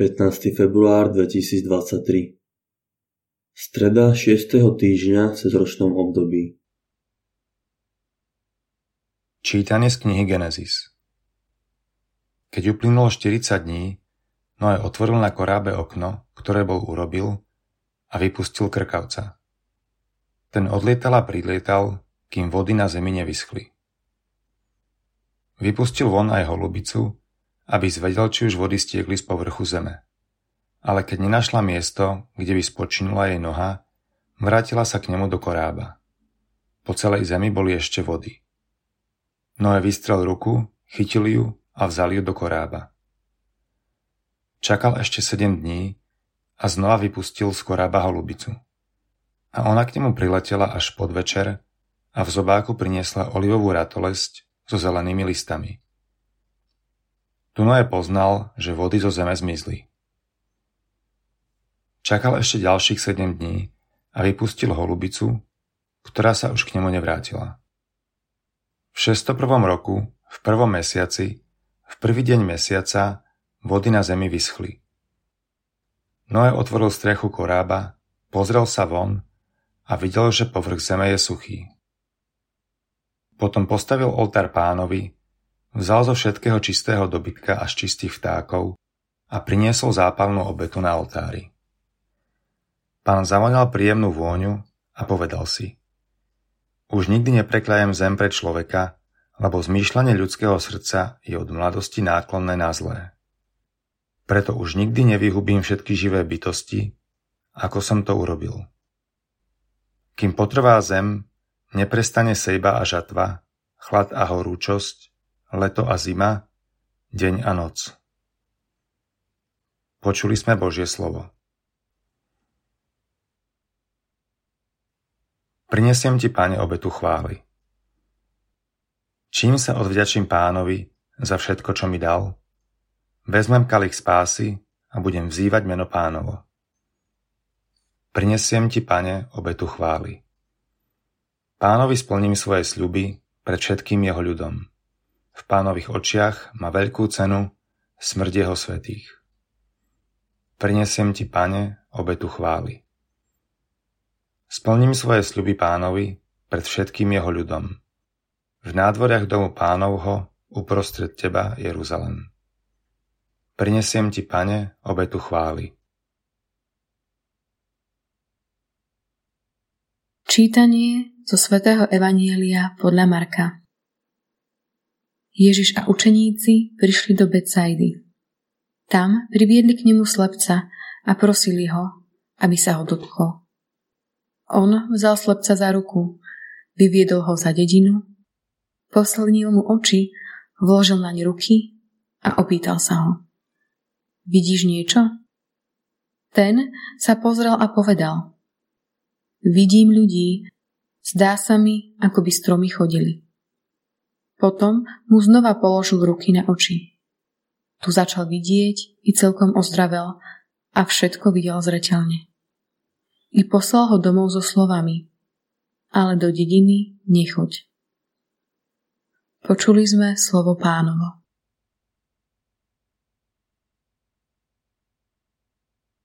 15. február 2023 Streda 6. týždňa v cezročnom období Čítanie z knihy Genesis Keď uplynulo 40 dní, Noé otvoril na korábe okno, ktoré bol urobil, a vypustil krkavca. Ten odlietal a prilietal, kým vody na zemi nevyschli. Vypustil von aj holubicu, aby zvedel, či už vody stiekli z povrchu zeme. Ale keď nenašla miesto, kde by spočinula jej noha, vrátila sa k nemu do korába. Po celej zemi boli ešte vody. Noé vystrel ruku, chytil ju a vzal ju do korába. Čakal ešte sedem dní a znova vypustil z korába holubicu. A ona k nemu priletela až pod večer a v zobáku priniesla olivovú ratolesť so zelenými listami. Noé poznal, že vody zo zeme zmizli. Čakal ešte ďalších sedem dní a vypustil holubicu, ktorá sa už k nemu nevrátila. V 601. roku, v prvom mesiaci, v prvý deň mesiaca, vody na zemi vyschli. Noé otvoril strechu korába, pozrel sa von a videl, že povrch zeme je suchý. Potom postavil oltár pánovi Vzal zo všetkého čistého dobytka až čistých vtákov a priniesol zápalnú obetu na oltári. Pán zavonal príjemnú vôňu a povedal si Už nikdy neprekľajem zem pre človeka, lebo zmýšľanie ľudského srdca je od mladosti náklonné na zlé. Preto už nikdy nevyhubím všetky živé bytosti, ako som to urobil. Kým potrvá zem, neprestane sejba a žatva, chlad a horúčosť, leto a zima, deň a noc. Počuli sme Božie slovo. Prinesiem ti, Pane, obetu chvály. Čím sa odvďačím pánovi za všetko, čo mi dal? Vezmem kalich spásy a budem vzývať meno pánovo. Prinesiem ti, pane, obetu chvály. Pánovi splním svoje sľuby pred všetkým jeho ľudom. V pánových očiach má veľkú cenu smrť jeho svetých. Prinesiem ti, pane, obetu chvály. Splním svoje sľuby pánovi pred všetkým jeho ľudom. V nádvoriach domu pánovho uprostred teba, Jeruzalem. Prinesiem ti, pane, obetu chvály. Čítanie zo svätého Evanielia podľa Marka. Ježiš a učeníci prišli do Becajdy. Tam priviedli k nemu slepca a prosili ho, aby sa ho dotkol. On vzal slepca za ruku, vyviedol ho za dedinu, poslednil mu oči, vložil naň ruky a opýtal sa ho. Vidíš niečo? Ten sa pozrel a povedal. Vidím ľudí, zdá sa mi, ako by stromy chodili. Potom mu znova položil ruky na oči. Tu začal vidieť i celkom ozdravel a všetko videl zreteľne. I poslal ho domov so slovami ale do dediny nechoď. Počuli sme slovo pánovo.